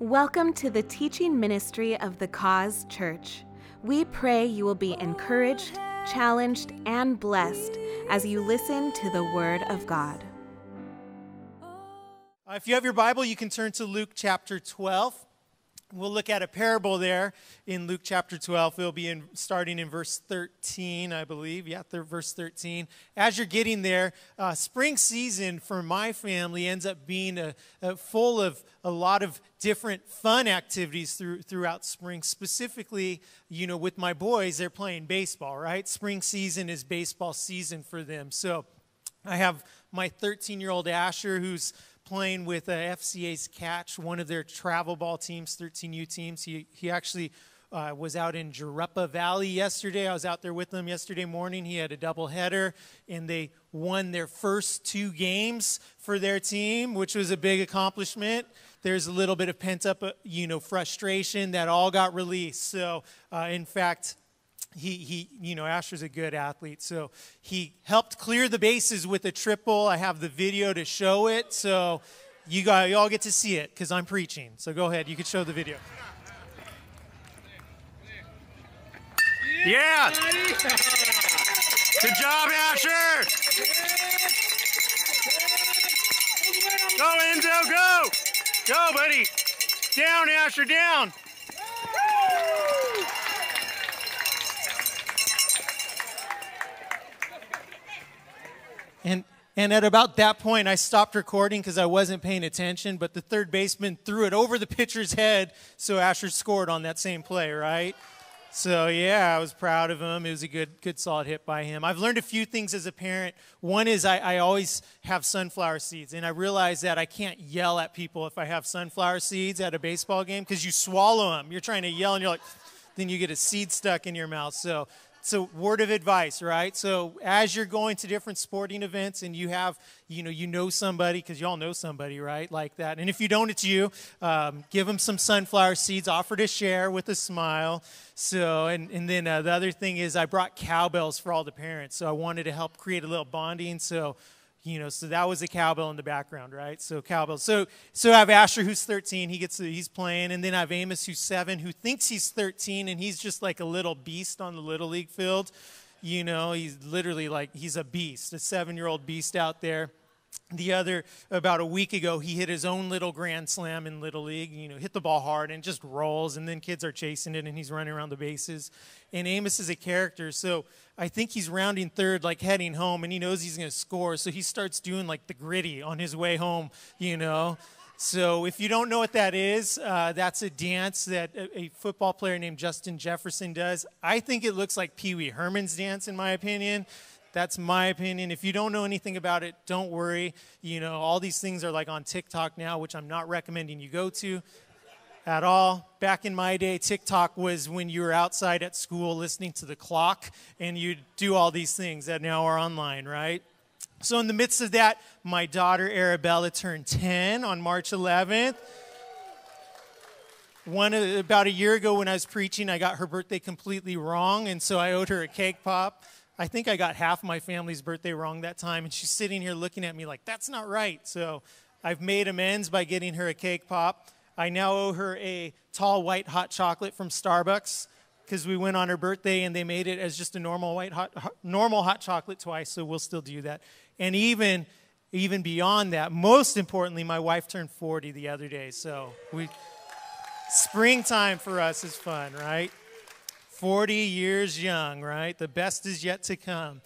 Welcome to the teaching ministry of the Cause Church. We pray you will be encouraged, challenged, and blessed as you listen to the Word of God. Uh, if you have your Bible, you can turn to Luke chapter 12. We'll look at a parable there in Luke chapter 12. It'll be in, starting in verse 13, I believe. Yeah, th- verse 13. As you're getting there, uh, spring season for my family ends up being a, a full of a lot of different fun activities through, throughout spring. Specifically, you know, with my boys, they're playing baseball, right? Spring season is baseball season for them. So I have my 13 year old Asher who's playing with uh, FCA's Catch, one of their travel ball teams, 13U teams. He, he actually uh, was out in Jurupa Valley yesterday. I was out there with him yesterday morning. He had a doubleheader, and they won their first two games for their team, which was a big accomplishment. There's a little bit of pent up, uh, you know, frustration that all got released. So, uh, in fact, he, he, you know, Asher's a good athlete, so he helped clear the bases with a triple. I have the video to show it, so you got, you all get to see it because I'm preaching. So go ahead, you can show the video. Yeah! Good job, Asher! Go, Enzo, go! Go, buddy! Down, Asher, down! And at about that point, I stopped recording because I wasn't paying attention. But the third baseman threw it over the pitcher's head, so Asher scored on that same play, right? So yeah, I was proud of him. It was a good, good, solid hit by him. I've learned a few things as a parent. One is I, I always have sunflower seeds, and I realize that I can't yell at people if I have sunflower seeds at a baseball game because you swallow them. You're trying to yell, and you're like, then you get a seed stuck in your mouth. So so word of advice right? So as you're going to different sporting events and you have you know you know somebody because y'all know somebody right like that. And if you don't it's you. Um, give them some sunflower seeds offer to share with a smile. So and, and then uh, the other thing is i brought cowbells for all the parents. So i wanted to help create a little bonding. So you know so that was a cowbell in the background right? So cowbell. So so i have asher who's 13 he gets he's playing. And then i have amos who's 7 who thinks he's 13 and he's just like a little beast on the little league field. You know he's literally like he's a beast a seven year old beast out there the other about a week ago he hit his own little grand slam in little league you know hit the ball hard and just rolls and then kids are chasing it and he's running around the bases. And amos is a character so i think he's rounding third like heading home and he knows he's going to score so he starts doing like the Griddy on his way home you know? So if you don't know what that is uh, that's a dance that a, a football player named justin jefferson does. I think it looks like pee-wee herman's dance in my opinion that's my opinion. If you don't know anything about it, don't worry. You know, all these things are like on TikTok now, which I'm not recommending you go to at all. Back in my day, TikTok was when you were outside at school listening to the clock and you'd do all these things that now are online, right? So, in the midst of that, my daughter Arabella turned 10 on March 11th. One uh, about a year ago when I was preaching, I got her birthday completely wrong, and so I owed her a cake pop. I think I got half my family's birthday wrong that time, and she's sitting here looking at me like, that's not right. So I've made amends by getting her a cake pop. I now owe her a tall white hot chocolate from Starbucks because we went on her birthday and they made it as just a normal white hot, normal hot chocolate twice, so we'll still do that. And even even beyond that, most importantly, my wife turned 40 the other day, so we springtime for us is fun, right? 40 years young, right? The best is yet to come.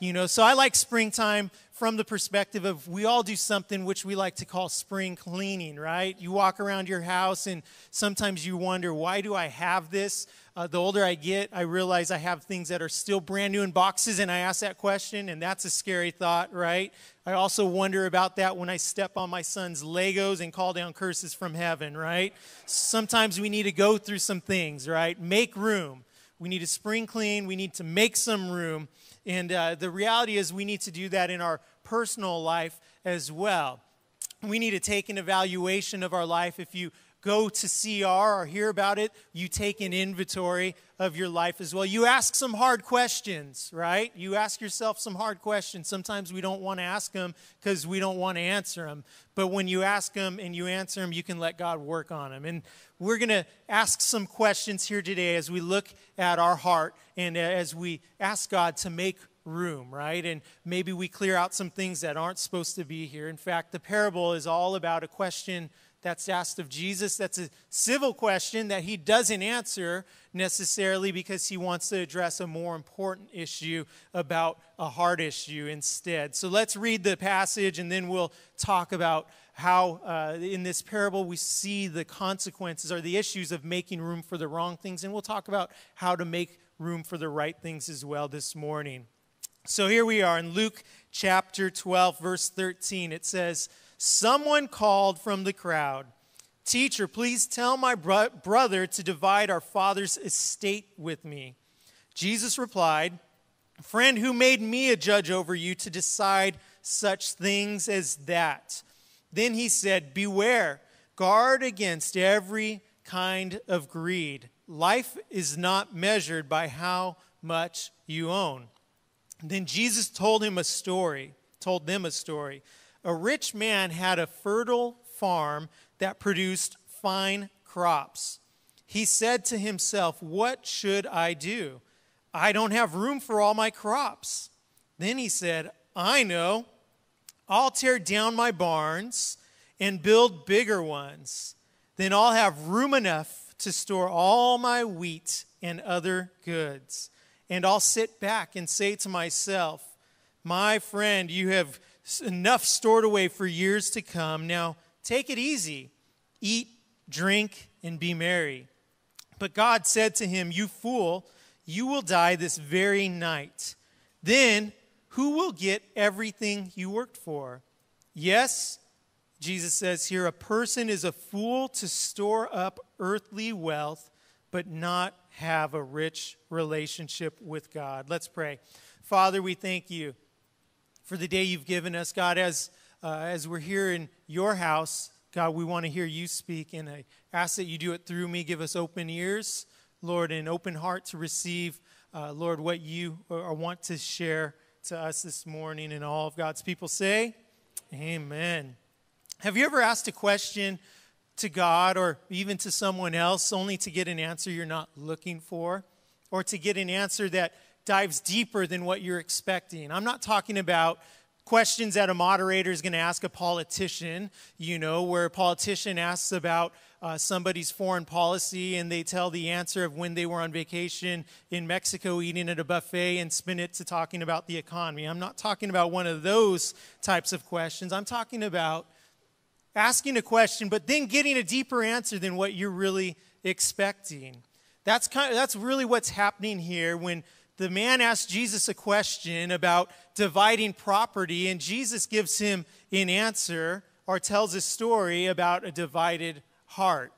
You know, so I like springtime from the perspective of we all do something which we like to call spring cleaning, right? You walk around your house and sometimes you wonder, why do I have this? Uh, the older I get, I realize I have things that are still brand new in boxes, and I ask that question, and that's a scary thought, right? I also wonder about that when I step on my son's Legos and call down curses from heaven, right? Sometimes we need to go through some things, right? Make room. We need to spring clean. We need to make some room. And uh, the reality is, we need to do that in our personal life as well. We need to take an evaluation of our life. If you go to CR or hear about it, you take an inventory of your life as well. You ask some hard questions, right? You ask yourself some hard questions. Sometimes we don't want to ask them because we don't want to answer them. But when you ask them and you answer them, you can let God work on them. And we're going to ask some questions here today as we look at our heart and as we ask God to make room, right? And maybe we clear out some things that aren't supposed to be here. In fact, the parable is all about a question that's asked of Jesus. That's a civil question that he doesn't answer necessarily because he wants to address a more important issue about a heart issue instead. So let's read the passage and then we'll talk about how uh, in this parable we see the consequences or the issues of making room for the wrong things. And we'll talk about how to make room for the right things as well this morning. So here we are in Luke chapter 12, verse 13. It says, Someone called from the crowd, Teacher, please tell my bro- brother to divide our father's estate with me. Jesus replied, Friend, who made me a judge over you to decide such things as that? Then he said, Beware, guard against every kind of greed. Life is not measured by how much you own. Then Jesus told him a story, told them a story a rich man had a fertile farm that produced fine crops. He said to himself, What should I do? I don't have room for all my crops. Then he said, I know. I'll tear down my barns and build bigger ones. Then I'll have room enough to store all my wheat and other goods. And I'll sit back and say to myself, My friend, you have enough stored away for years to come. Now take it easy. Eat, drink, and be merry. But God said to him, You fool, you will die this very night. Then who will get everything you worked for? Yes, Jesus says here, a person is a fool to store up earthly wealth, but not have a rich relationship with God. Let's pray. Father, we thank you for the day you've given us. God, as, uh, as we're here in your house, God, we want to hear you speak, and I ask that you do it through me. Give us open ears, Lord, and open heart to receive, uh, Lord, what you want to share to us this morning. And all of God's people say, Amen. Have you ever asked a question to God or even to someone else only to get an answer you're not looking for? Or to get an answer that dives deeper than what you're expecting. I'm not talking about questions that a moderator is going to ask a politician, you know, where a politician asks about uh, somebody's foreign policy and they tell the answer of when they were on vacation in Mexico eating at a buffet and spin it to talking about the economy. I'm not talking about one of those types of questions. I'm talking about asking a question, but then getting a deeper answer than what you're really expecting. That's, kind of, that's really what's happening here when the man asks Jesus a question about dividing property, and Jesus gives him an answer or tells a story about a divided heart.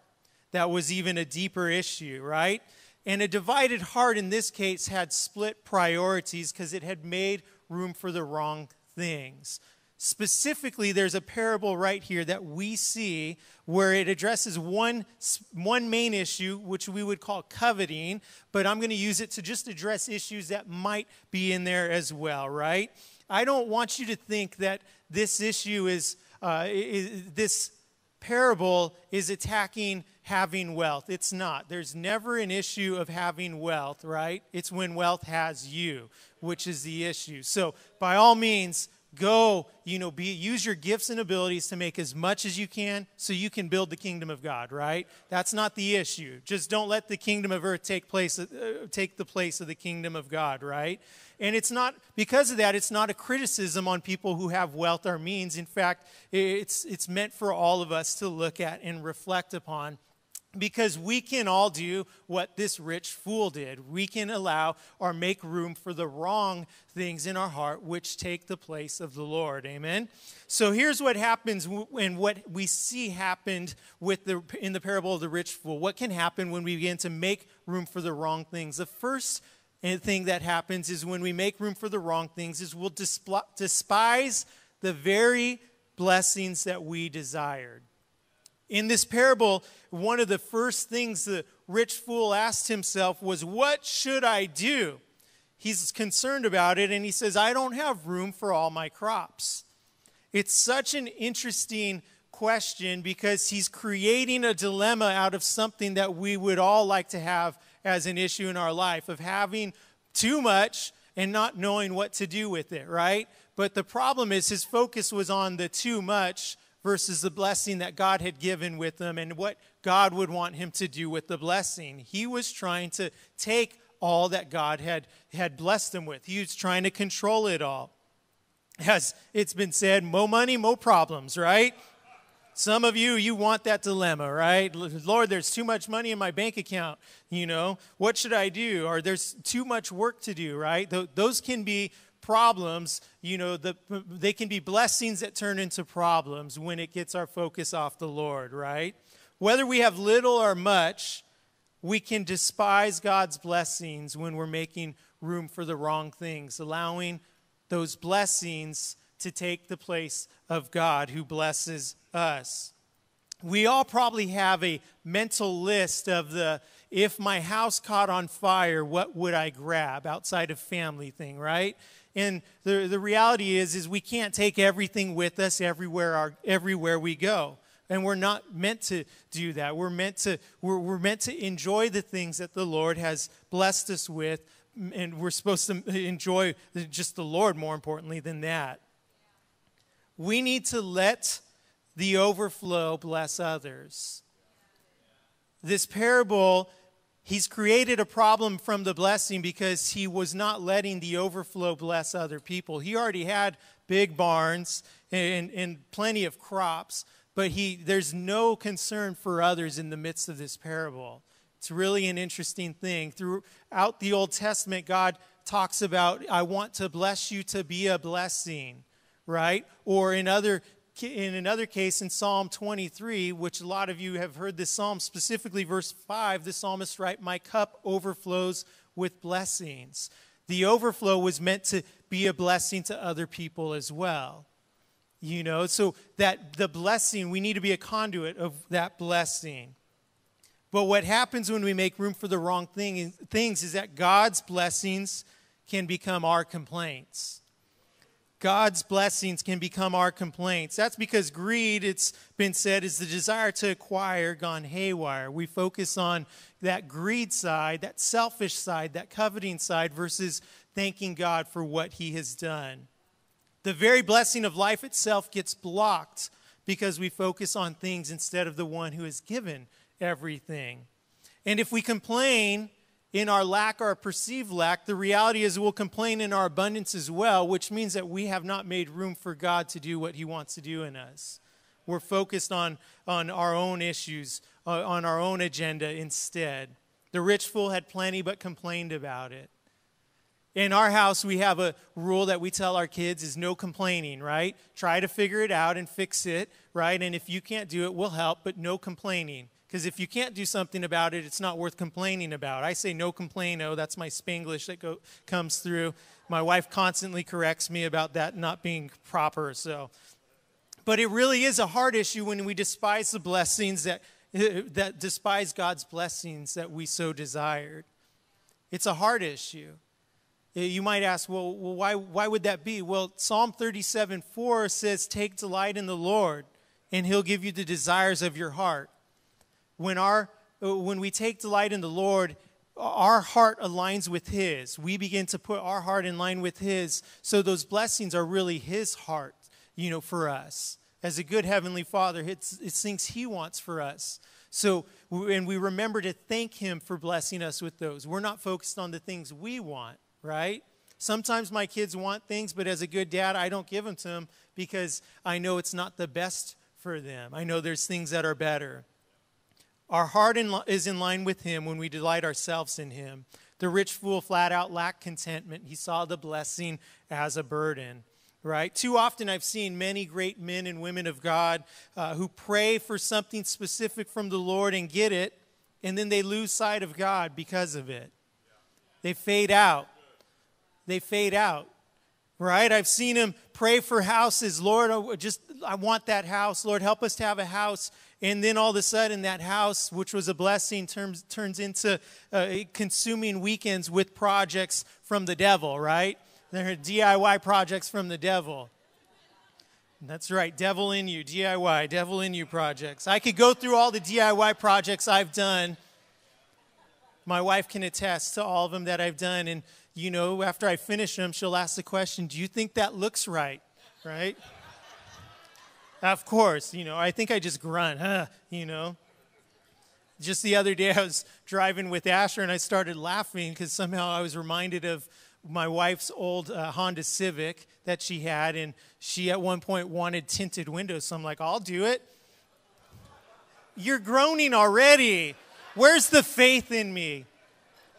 That was even a deeper issue, right? And a divided heart in this case had split priorities because it had made room for the wrong things. Specifically, there's a parable right here that we see where it addresses one, one main issue, which we would call coveting, but I'm going to use it to just address issues that might be in there as well, right? I don't want you to think that this issue is, uh, is this parable is attacking having wealth. It's not. There's never an issue of having wealth, right? It's when wealth has you, which is the issue. So, by all means, go you know be use your gifts and abilities to make as much as you can so you can build the kingdom of god right? That's not the issue. Just don't let the kingdom of earth take place uh, take the place of the kingdom of god right? And it's not because of that it's not a criticism on people who have wealth or means. In fact it's it's meant for all of us to look at and reflect upon because we can all do what this rich fool did. We can allow or make room for the wrong things in our heart, which take the place of the Lord. Amen. So here's what happens and what we see happened with the in the parable of the rich fool. What can happen when we begin to make room for the wrong things? The first eh, thing that happens is when we make room for the wrong things is we'll despise the very blessings that we desired In this parable, one of the first things the rich fool asked himself was, What should I do? He's concerned about it and he says, I don't have room for all my crops. It's such an interesting question because he's creating a dilemma out of something that we would all like to have as an issue in our life of having too much and not knowing what to do with it, right? But the problem is his focus was on the too much versus the blessing that God had given with them and what God would want him to do with the blessing. He was trying to take all that God had, had blessed him with, he was trying to control it all. As it's been said, more money, more problems, right? Some of you, you want that dilemma, right? Lord, there's too much money in my bank account. You know, what should I do? Or there's too much work to do, right? Those can be problems, you know, the, they can be blessings that turn into problems when it gets our focus off the Lord, right? Whether we have little or much, we can despise God's blessings when we're making room for the wrong things, allowing those blessings to take the place of God who blesses us. We all probably have a mental list of the if my house caught on fire, what would I grab outside of family thing, right? And the, the reality is, is we can't take everything with us everywhere, our, everywhere we go. And we're not meant to do that. We're meant to, we're, we're meant to enjoy the things that the Lord has blessed us with. And we're supposed to enjoy just the Lord more importantly than that. We need to let the overflow bless others. This parable He's created a problem from the blessing because he was not letting the overflow bless other people. He already had big barns and, and plenty of crops, but he, there's no concern for others in the midst of this parable. It's really an interesting thing. Throughout the Old Testament, God talks about, I want to bless you to be a blessing, right? Or in other in another case in Psalm 23, which a lot of you have heard this psalm, specifically verse 5, the psalmist writes, My cup overflows with blessings. The overflow was meant to be a blessing to other people as well. You know, so that the blessing, we need to be a conduit of that blessing. But what happens when we make room for the wrong thing, things is that God's blessings can become our complaints. God's blessings can become our complaints. That's because greed, it's been said, is the desire to acquire gone haywire. We focus on that greed side, that selfish side, that coveting side, versus thanking God for what He has done. The very blessing of life itself gets blocked because we focus on things instead of the one who has given everything. And if we complain, in our lack or perceived lack, the reality is we'll complain in our abundance as well, which means that we have not made room for God to do what He wants to do in us. We're focused on, on our own issues, uh, on our own agenda instead. The rich fool had plenty but complained about it. In our house, we have a rule that we tell our kids is no complaining, right? Try to figure it out and fix it, right? And if you can't do it, we'll help, but no complaining. Because if you can't do something about it, it's not worth complaining about. I say no complaino. Oh, that's my Spanglish that go, comes through. My wife constantly corrects me about that not being proper. So, but it really is a hard issue when we despise the blessings that that despise God's blessings that we so desired. It's a hard issue. You might ask, well, well why, why would that be? Well, Psalm 37 4 says, Take delight in the Lord, and he'll give you the desires of your heart when, our, uh, when we take delight in the Lord, our heart aligns with His. We begin to put our heart in line with His. So those blessings are really His heart, you know, for us. As a good Heavenly Father, it's, it's things He wants for us. So, and we remember to thank Him for blessing us with those. We're not focused on the things we want, right? Sometimes my kids want things, but as a good dad, I don't give them to them because I know it's not the best for them. I know there's things that are better. Our heart is in line with Him when we delight ourselves in Him. The rich fool flat out lacked contentment. He saw the blessing as a burden, right? Too often I've seen many great men and women of God uh, who pray for something specific from the Lord and get it, and then they lose sight of God because of it. They fade out. They fade out, right? I've seen him pray for houses. Lord, I just I want that house. Lord, help us to have a house. And then all of a sudden, that house, which was a blessing, turns, turns into uh, consuming weekends with projects from the devil, right? They're DIY projects from the devil. That's right, devil in you, DIY, devil in you projects. I could go through all the DIY projects I've done. My wife can attest to all of them that I've done. And, you know, after I finish them, she'll ask the question Do you think that looks right? Right? Of course, you know, I think I just grunt, huh? You know. Just the other day, I was driving with Asher and I started laughing because somehow I was reminded of my wife's old uh, Honda Civic that she had, and she at one point wanted tinted windows. So I'm like, I'll do it. You're groaning already. Where's the faith in me?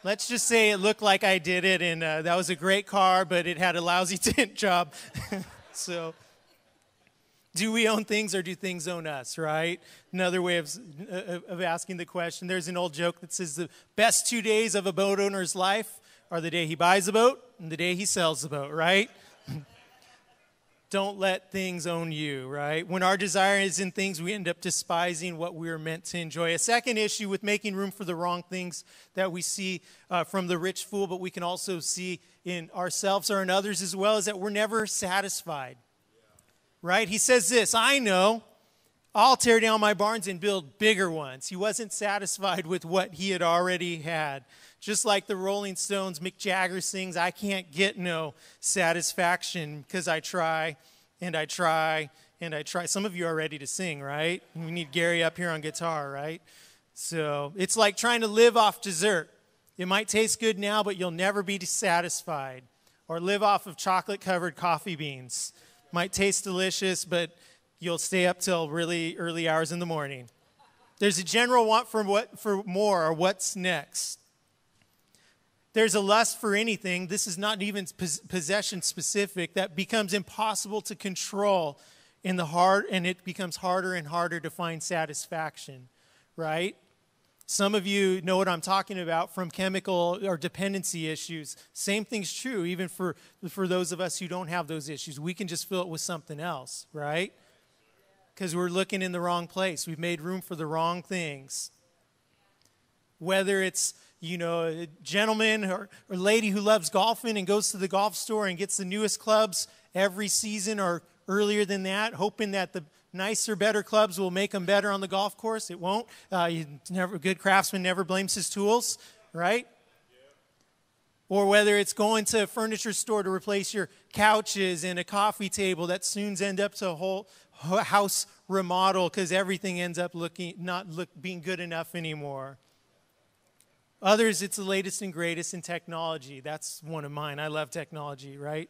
Let's just say it looked like I did it, and uh, that was a great car, but it had a lousy tint job. so do we own things or do things own us, right? Another way of, uh, of asking the question. There's an old joke that says the best two days of a boat owner's life are the day he buys a boat and the day he sells the boat, right? Don't let things own you, right? When our desire is in things, we end up despising what we are meant to enjoy. A second issue with making room for the wrong things that we see uh, from the rich fool, but we can also see in ourselves or in others as well, is that we're never satisfied right? He says this I know I'll tear down my barns and build bigger ones. He wasn't satisfied with what he had already had. Just like the Rolling Stones, Mick Jagger sings, I can't get no satisfaction because I try and I try and I try. Some of you are ready to sing, right? We need Gary up here on guitar, right? So it's like trying to live off dessert. It might taste good now, but you'll never be satisfied. Or live off of chocolate covered coffee beans might taste delicious, but you'll stay up till really early hours in the morning. There's a general want for, what, for more or what's next. There's a lust for anything, this is not even possession specific, that becomes impossible to control in the heart, and it becomes harder and harder to find satisfaction, right? Some of you know what I'm talking about from chemical or dependency issues. Same thing's true even for, for those of us who don't have those issues. We can just fill it with something else, right? Because we're looking in the wrong place. We've made room for the wrong things. Whether it's, you know, a gentleman or, or lady who loves golfing and goes to the golf store and gets the newest clubs every season or earlier than that, hoping that the nicer, better clubs will make them better on the golf course. It won't. Uh, you never, a good craftsman never blames his tools, right? Or whether it's going to a furniture store to replace your couches and a coffee table that soon end up to a whole house remodel because everything ends up looking not look, being good enough anymore. Others, it's the latest and greatest in technology. That's one of mine. I love technology, right?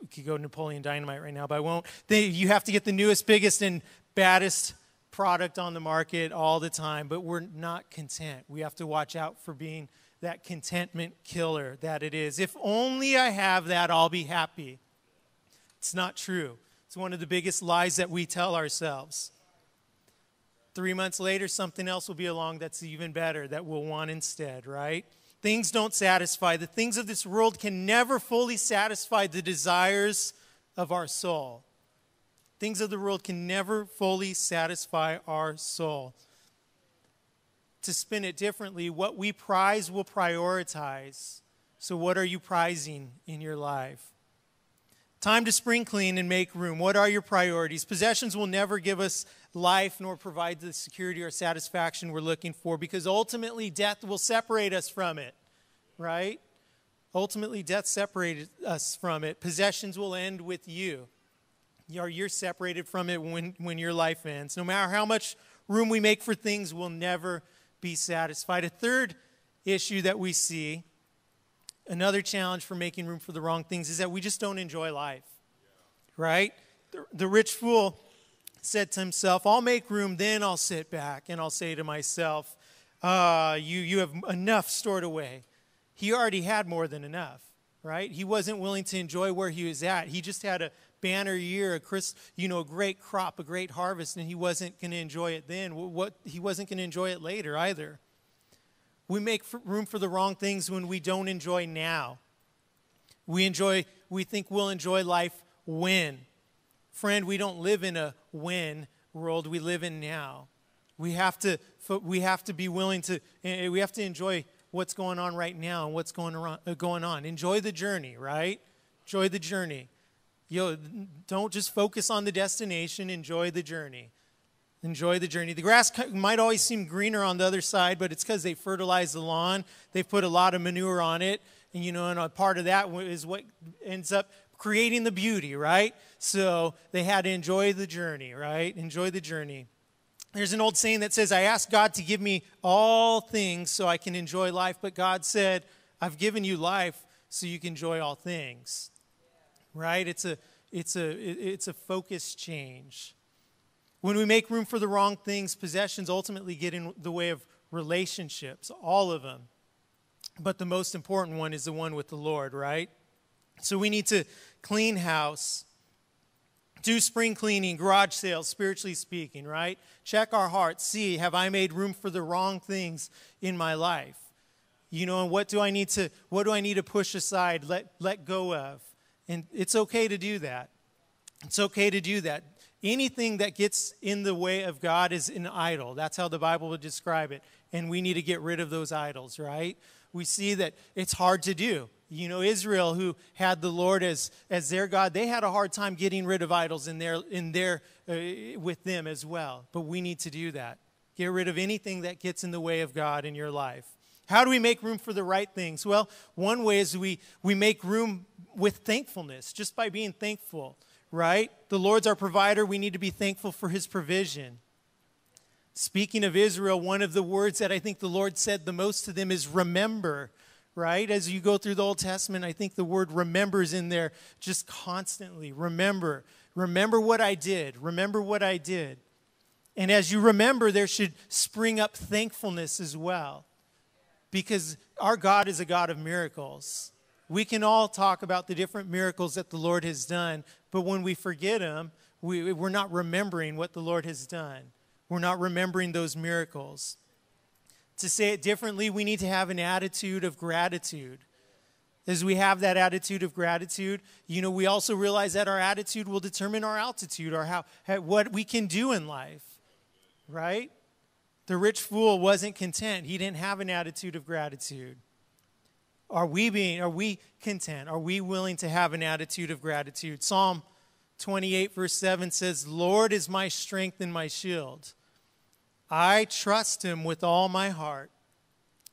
we could go Napoleon Dynamite right now, but I won't. They, you have to get the newest, biggest, and baddest product on the market all the time, but we're not content. We have to watch out for being that contentment killer that it is. If only I have that, I'll be happy. It's not true. It's one of the biggest lies that we tell ourselves. Three months later, something else will be along that's even better that we'll want instead, right? Things don't satisfy. The things of this world can never fully satisfy the desires of our soul. Things of the world can never fully satisfy our soul. To spin it differently, what we prize will prioritize. So, what are you prizing in your life? Time to spring clean and make room. What are your priorities? Possessions will never give us life nor provide the security or satisfaction we're looking for because ultimately death will separate us from it, right? Ultimately, death separated us from it. Possessions will end with you. Or you're separated from it when, when your life ends. No matter how much room we make for things, we'll never be satisfied. A third issue that we see another challenge for making room for the wrong things is that we just don't enjoy life. Right? The, the rich fool said to himself, I'll make room, then I'll sit back and I'll say to myself, uh, you, you have enough stored away. He already had more than enough, right? He wasn't willing to enjoy where he was at. He just had a banner year, a Chris, you know, a great crop, a great harvest, and he wasn't going to enjoy it then. What, he wasn't going to enjoy it later either. We make room for the wrong things when we don't enjoy now. We enjoy, we think we'll enjoy life when. Friend, we don't live in a when world, we live in now. We have to, we have to be willing to, eh, we have to enjoy what's going on right now and what's going, around, uh, going on. Enjoy the journey, right? Enjoy the journey. Know, don't just focus on the destination, enjoy the journey. Enjoy the journey. The grass might always seem greener on the other side, but it's because they fertilize the lawn. They've put a lot of manure on it. And, you know, and a part of that is what ends up creating the beauty, right? So they had to enjoy the journey, right? Enjoy the journey. There's an old saying that says, I asked God to give me all things so I can enjoy life, but God said, I've given you life so you can enjoy all things. Right? It's a it's a it's a focus change. When we make room for the wrong things, possessions ultimately get in the way of relationships, all of them. But the most important one is the one with the Lord, right? So we need to clean house, do spring cleaning, garage sales, spiritually speaking, right? Check our hearts, see, have I made room for the wrong things in my life? You know, and what do I need to what do I need to push aside, let let go of? And it's okay to do that. It's okay to do that. Anything that gets in the way of God is an idol. That's how the Bible would describe it. And we need to get rid of those idols, right? We see that it's hard to do. You know, Israel, who had the Lord as, as their God, they had a hard time getting rid of idols in their, in their, uh, with them as well. But we need to do that. Get rid of anything that gets in the way of God in your life. How do we make room for the right things? Well, one way is we, we make room with thankfulness, just by being thankful right? The Lord's our provider. We need to be thankful for his provision. Speaking of Israel, one of the words that I think the Lord said the most to them is remember, right? As you go through the Old Testament, I think the word remember is in there just constantly. Remember. Remember what I did. Remember what I did. And as you remember, there should spring up thankfulness as well. Because our God is a God of miracles. We can all talk about the different miracles that the Lord has done, but when we forget them, we, we're not remembering what the Lord has done. We're not remembering those miracles. To say it differently, we need to have an attitude of gratitude. As we have that attitude of gratitude, you know, we also realize that our attitude will determine our altitude or how, what we can do in life, right? The rich fool wasn't content. He didn't have an attitude of gratitude. Are we being, are we content? Are we willing to have an attitude of gratitude? Psalm 28, verse 7 says, Lord is my strength and my shield. I trust him with all my heart.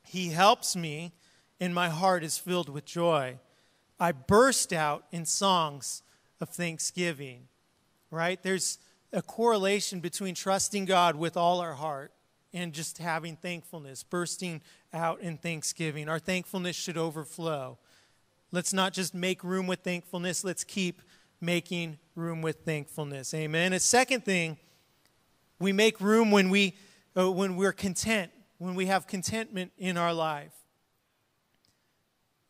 He helps me, and my heart is filled with joy. I burst out in songs of thanksgiving. Right? There's a correlation between trusting God with all our heart and just having thankfulness, bursting out in thanksgiving. Our thankfulness should overflow. Let's not just make room with thankfulness, let's keep making room with thankfulness. Amen. A second thing, we make room when we uh, when we're content, when we have contentment in our life.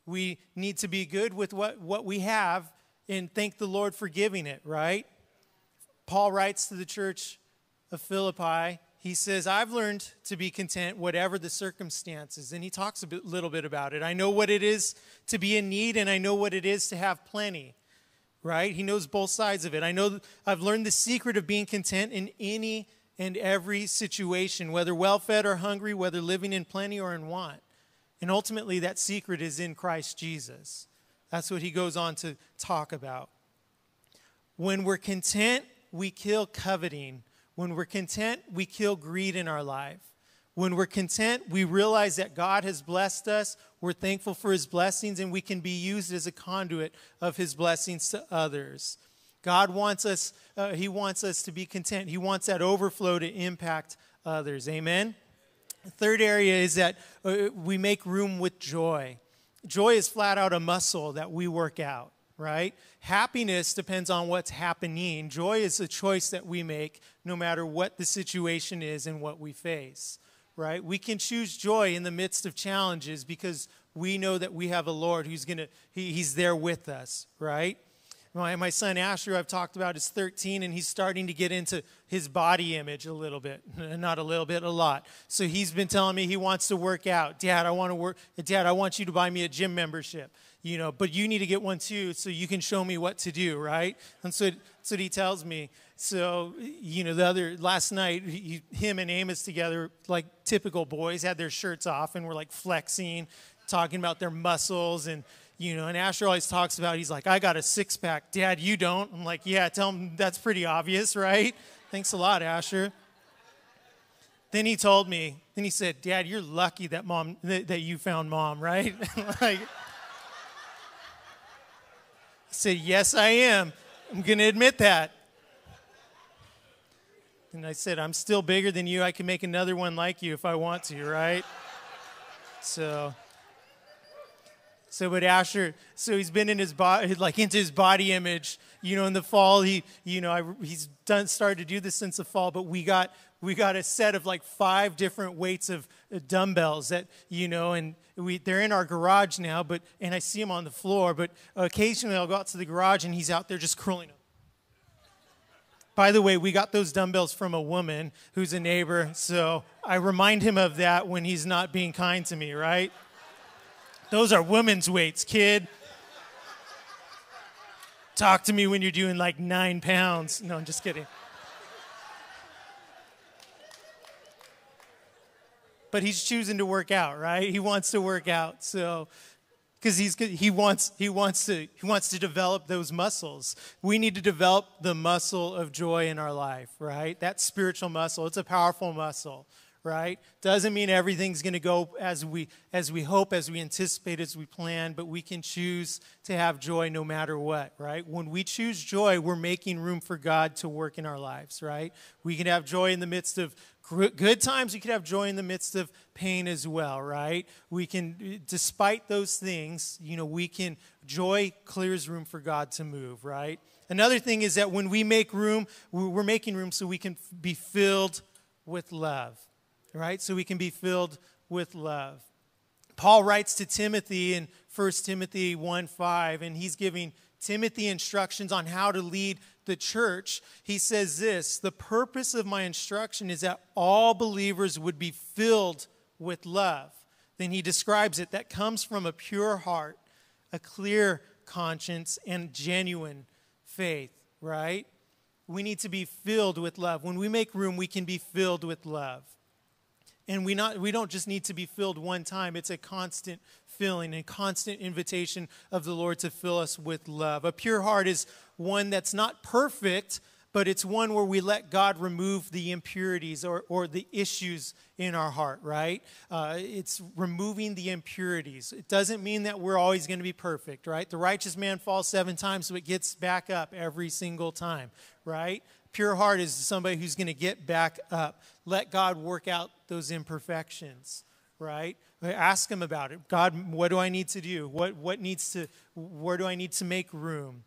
We need to be good with what, what we have and thank the Lord for giving it, right? Paul writes to the church of Philippi he says, I've learned to be content whatever the circumstances. And he talks a bit, little bit about it. I know what it is to be in need, and I know what it is to have plenty, right? He knows both sides of it. I know I've learned the secret of being content in any and every situation, whether well fed or hungry, whether living in plenty or in want. And ultimately, that secret is in Christ Jesus. That's what he goes on to talk about. When we're content, we kill coveting when we're content, we kill greed in our life. When we're content, we realize that God has blessed us. We're thankful for his blessings, and we can be used as a conduit of his blessings to others. God wants us, uh, he wants us to be content. He wants that overflow to impact others. Amen? The third area is that uh, we make room with joy. Joy is flat out a muscle that we work out right? Happiness depends on what's happening. Joy is a choice that we make no matter what the situation is and what we face, right? We can choose joy in the midst of challenges because we know that we have a Lord who's going to, he, he's there with us, right? My, my son Asher, I've talked about, is 13 and he's starting to get into his body image a little bit. Not a little bit, a lot. So he's been telling me he wants to work out. Dad, I want to work. Dad, I want you to buy me a gym membership. You know, but you need to get one too so you can show me what to do, right? And so that's what he tells me. So, you know, the other last night, he, him and Amos together, like typical boys, had their shirts off and were like flexing, talking about their muscles and you know, and Asher always talks about, he's like, I got a six pack. Dad, you don't. I'm like, yeah, tell him that's pretty obvious, right? Thanks a lot, Asher. Then he told me, then he said, Dad, you're lucky that mom, that, that you found mom, right? like, I said, Yes, I am. I'm going to admit that. And I said, I'm still bigger than you. I can make another one like you if I want to, right? So so, but Asher, so he's been in his body, like into his body image. You know, in the fall, he, you know, I, he's done started to do this since the fall. But we got we got a set of like five different weights of uh, dumbbells that you know, and we they're in our garage now. But and I see him on the floor. But occasionally, I'll go out to the garage and he's out there just curling them. By the way, we got those dumbbells from a woman who's a neighbor, so I remind him of that when he's not being kind to me, right? Those are women's weights, kid. Talk to me when you're doing like nine pounds. No, I'm just kidding. But he's choosing to work out, right? He wants to work out. So, because he's he wants he wants to he wants to develop those muscles. We need to develop the muscle of joy in our life, right? That spiritual muscle. It's a powerful muscle, right? Doesn't mean everything's going to go as we as we hope, as we anticipate, as we plan, but we can choose to have joy no matter what, right? When we choose joy, we're making room for God to work in our lives, right? We can have joy in the midst of good times, we can have joy in the midst of pain as well, right? We can despite those things, you know, we can joy clears room for God to move, right? Another thing is that when we make room, we're making room so we can be filled with love right? So we can be filled with love. Paul writes to Timothy in 1 Timothy 1 5, and he's giving Timothy instructions on how to lead the church. He says this The purpose of my instruction is that all believers would be filled with love. Then he describes it that comes from a pure heart, a clear conscience, and genuine faith, right? We need to be filled with love. When we make room, we can be filled with love. And we, not, we don't just need to be filled one time, it's a constant filling and constant invitation of the Lord to fill us with love. A pure heart is one that's not perfect, but it's one where we let God remove the impurities or, or the issues in our heart, right? Uh, it's removing the impurities. It doesn't mean that we're always going to be perfect, right? The righteous man falls seven times, it gets back up every single time, right? Pure heart is somebody who's going to get back up. Let God work out those imperfections, right? Ask him about it. God, what do I need to do? What, what needs to, where do I need to make room?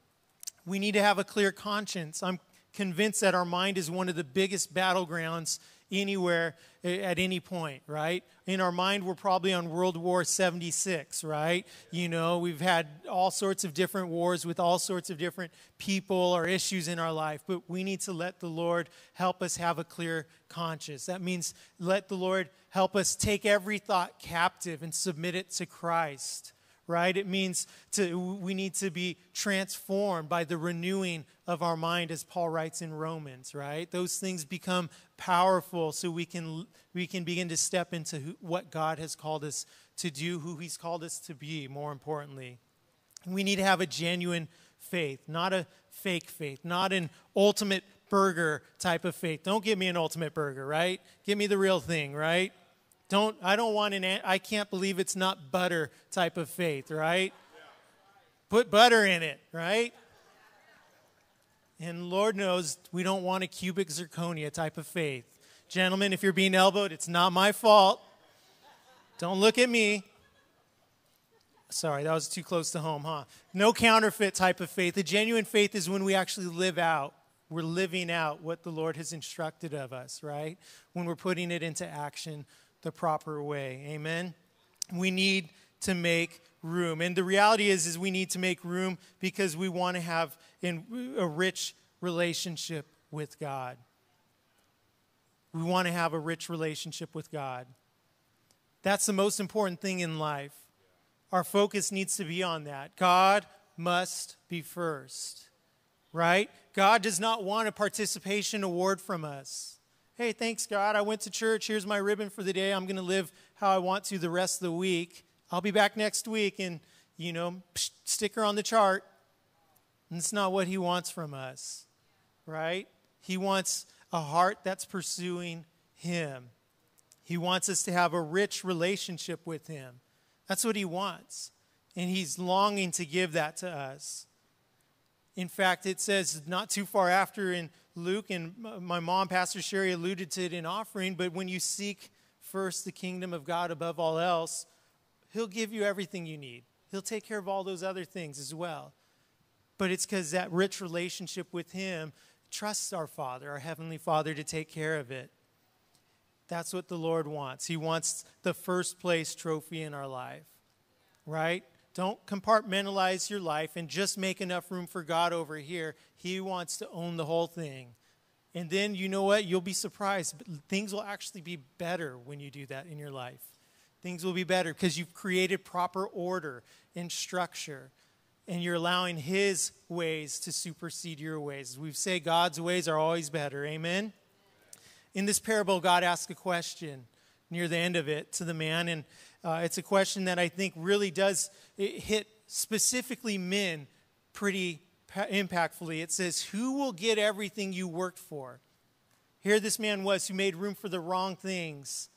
We need to have a clear conscience. I'm convinced that our mind is one of the biggest battlegrounds anywhere at any point, right? In our mind, we're probably on World War 76, right? You know, we've had all sorts of different wars with all sorts of different people or issues in our life, but we need to let the Lord help us have a clear conscience. That means let the Lord help us take every thought captive and submit it to Christ right? It means to, we need to be transformed by the renewing of our mind, as Paul writes in Romans, right? Those things become powerful so we can, we can begin to step into who, what God has called us to do, who He's called us to be, more importantly. We need to have a genuine faith, not a fake faith, not an ultimate burger type of faith. Don't give me an ultimate burger, right? Give me the real thing, right? Don't, I don't want an, I can't believe it's not butter type of faith, right? Put butter in it, right? And Lord knows we don't want a cubic zirconia type of faith. Gentlemen, if you're being elbowed, it's not my fault. Don't look at me. Sorry, that was too close to home, huh? No counterfeit type of faith. The genuine faith is when we actually live out. We're living out what the Lord has instructed of us, right? When we're putting it into action the proper way. Amen. We need to make room. And the reality is is we need to make room because we want to have in a rich relationship with God. We want to have a rich relationship with God. That's the most important thing in life. Our focus needs to be on that. God must be first, right? God does not want a participation award from us. Hey, thanks, God. I went to church. Here's my ribbon for the day. I'm going to live how I want to the rest of the week. I'll be back next week and, you know, sticker on the chart. And it's not what He wants from us, right? He wants a heart that's pursuing Him. He wants us to have a rich relationship with Him. That's what He wants. And He's longing to give that to us. In fact, it says not too far after in Luke, and my mom, Pastor Sherry, alluded to it in offering, but when you seek first the kingdom of God above all else, He'll give you everything you need. He'll take care of all those other things as well. But it's because that rich relationship with Him trusts our Father, our Heavenly Father, to take care of it. That's what the Lord wants. He wants the first place trophy in our life, right? Don't compartmentalize your life and just make enough room for God over here. He wants to own the whole thing. And then you know what? You'll be surprised. Things will actually be better when you do that in your life. Things will be better because you've created proper order and structure and you're allowing His ways to supersede your ways. We say God's ways are always better. Amen? In this parable, God asks a question near the end of it to the man, and uh, it's a question that I think really does hit specifically men pretty impactfully. It says, Who will get everything you worked for? Here, this man was who made room for the wrong things.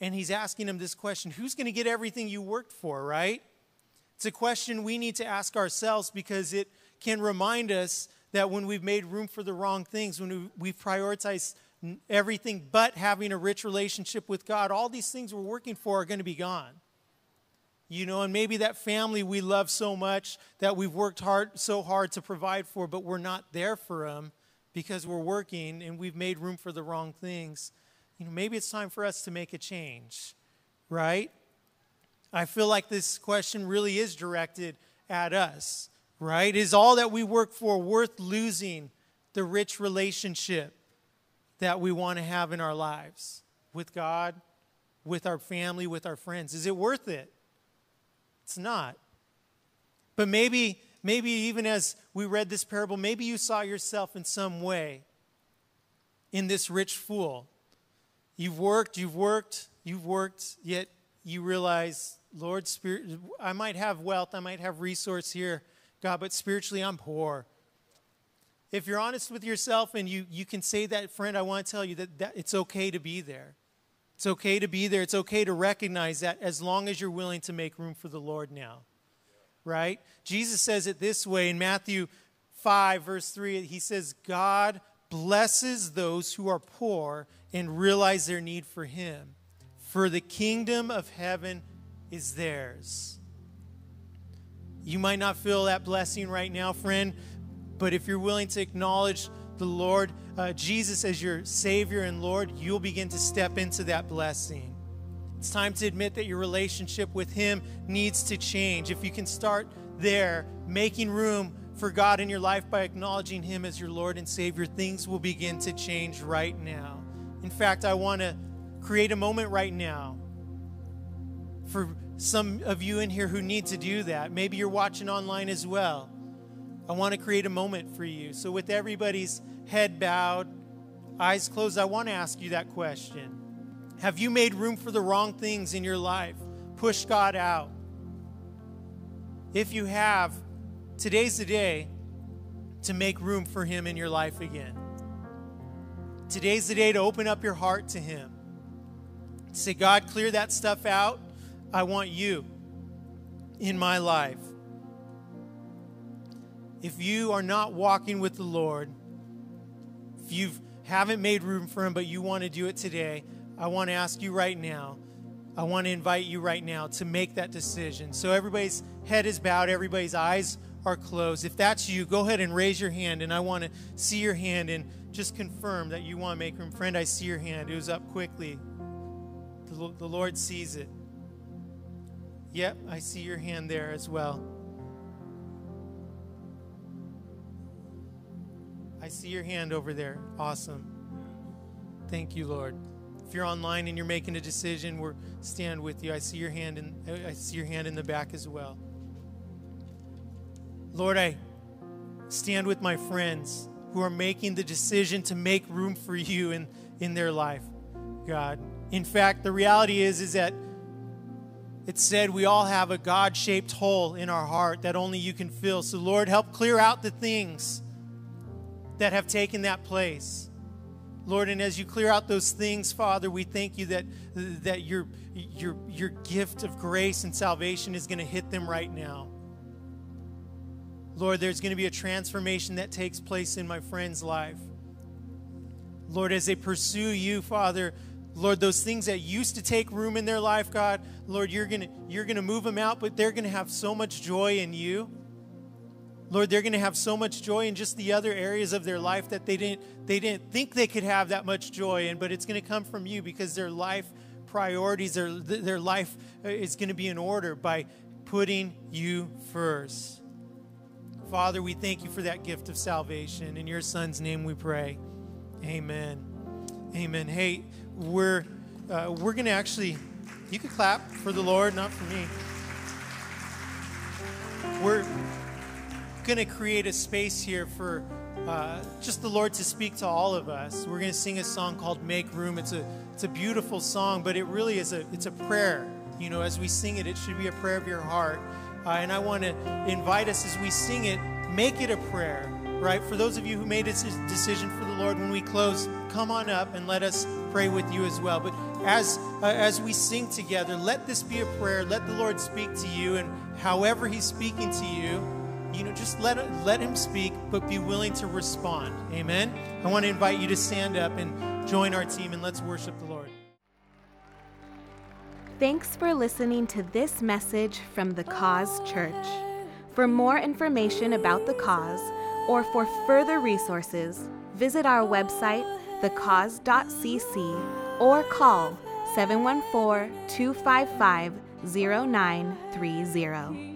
And he's asking him this question Who's going to get everything you worked for, right? It's a question we need to ask ourselves because it can remind us that when we've made room for the wrong things, when we've prioritized everything but having a rich relationship with God, all these things we're working for are going to be gone. You know, and maybe that family we love so much that we've worked hard so hard to provide for, but we're not there for them because we're working and we've made room for the wrong things. You know, maybe it's time for us to make a change, right? I feel like this question really is directed at us, right? Is all that we work for worth losing the rich relationship that we want to have in our lives with God, with our family, with our friends? Is it worth it? It's not. But maybe, maybe even as we read this parable, maybe you saw yourself in some way in this rich fool. You've worked, you've worked, you've worked, yet you realize, Lord, spirit, I might have wealth, I might have resource here, God, but spiritually I'm poor if you're honest with yourself and you, you can say that, friend, I want to tell you that, that it's okay to be there. It's okay to be there. It's okay to recognize that as long as you're willing to make room for the Lord now. Right? Jesus says it this way in Matthew 5, verse 3. He says, God blesses those who are poor and realize their need for Him, for the kingdom of heaven is theirs. You might not feel that blessing right now, friend, but if you're willing to acknowledge the Lord, uh, Jesus, as your Savior and Lord, you'll begin to step into that blessing. It's time to admit that your relationship with Him needs to change. If you can start there, making room for God in your life by acknowledging Him as your Lord and Savior, things will begin to change right now. In fact, I want to create a moment right now for some of you in here who need to do that. Maybe you're watching online as well. I want to create a moment for you. So, with everybody's head bowed, eyes closed, I want to ask you that question Have you made room for the wrong things in your life? Push God out. If you have, today's the day to make room for Him in your life again. Today's the day to open up your heart to Him. Say, God, clear that stuff out. I want you in my life if you are not walking with the Lord, if you haven't made room for Him, but you want to do it today, I want to ask you right now. I want to invite you right now to make that decision. So everybody's head is bowed, everybody's eyes are closed. If that's you, go ahead and raise your hand, and I want to see your hand and just confirm that you want to make room. Friend, I see your hand. It was up quickly. The, the Lord sees it. Yep, I see your hand there as well. I see your hand over there. Awesome. Thank you, Lord. If you're online and you're making a decision, we're stand with you. I see your hand in I see your hand in the back as well. Lord, I stand with my friends who are making the decision to make room for you in, in their life, God. In fact, the reality is, is that it said we all have a God shaped hole in our heart that only you can fill. So, Lord, help clear out the things that have taken that place. Lord, and as you clear out those things, Father, we thank you that, that your, your, your gift of grace and salvation is going to hit them right now. Lord, there's going to be a transformation that takes place in my friend's life. Lord, as they pursue you, Father, Lord, those things that used to take room in their life, God, Lord, you're going to you're going to move them out, but they're going to have so much joy in you. Lord, they're going to have so much joy in just the other areas of their life that they didn't they didn't think they could have that much joy in, but it's going to come from you because their life priorities, their their life uh, is going to be in order by putting you first. Father, we thank you for that gift of salvation. In your son's name we pray. Amen. Amen. Hey, we're uh, we're going to actually you could clap for the Lord, not for me. We're going to create a space here for uh, just the Lord to speak to all of us. We're going to sing a song called "Make Room." It's a it's a beautiful song, but it really is a it's a prayer. You know, as we sing it, it should be a prayer of your heart. Uh, and I want to invite us as we sing it, make it a prayer, right? For those of you who made a decision for the Lord, when we close, come on up and let us pray with you as well. But as uh, as we sing together, let this be a prayer. Let the Lord speak to you, and however He's speaking to you, you know, just let let Him speak, but be willing to respond. Amen. I want to invite you to stand up and join our team, and let's worship the Lord. Thanks for listening to this message from the Cause Church. For more information about the cause or for further resources, visit our website, thecause.cc, or call 714 255 0930.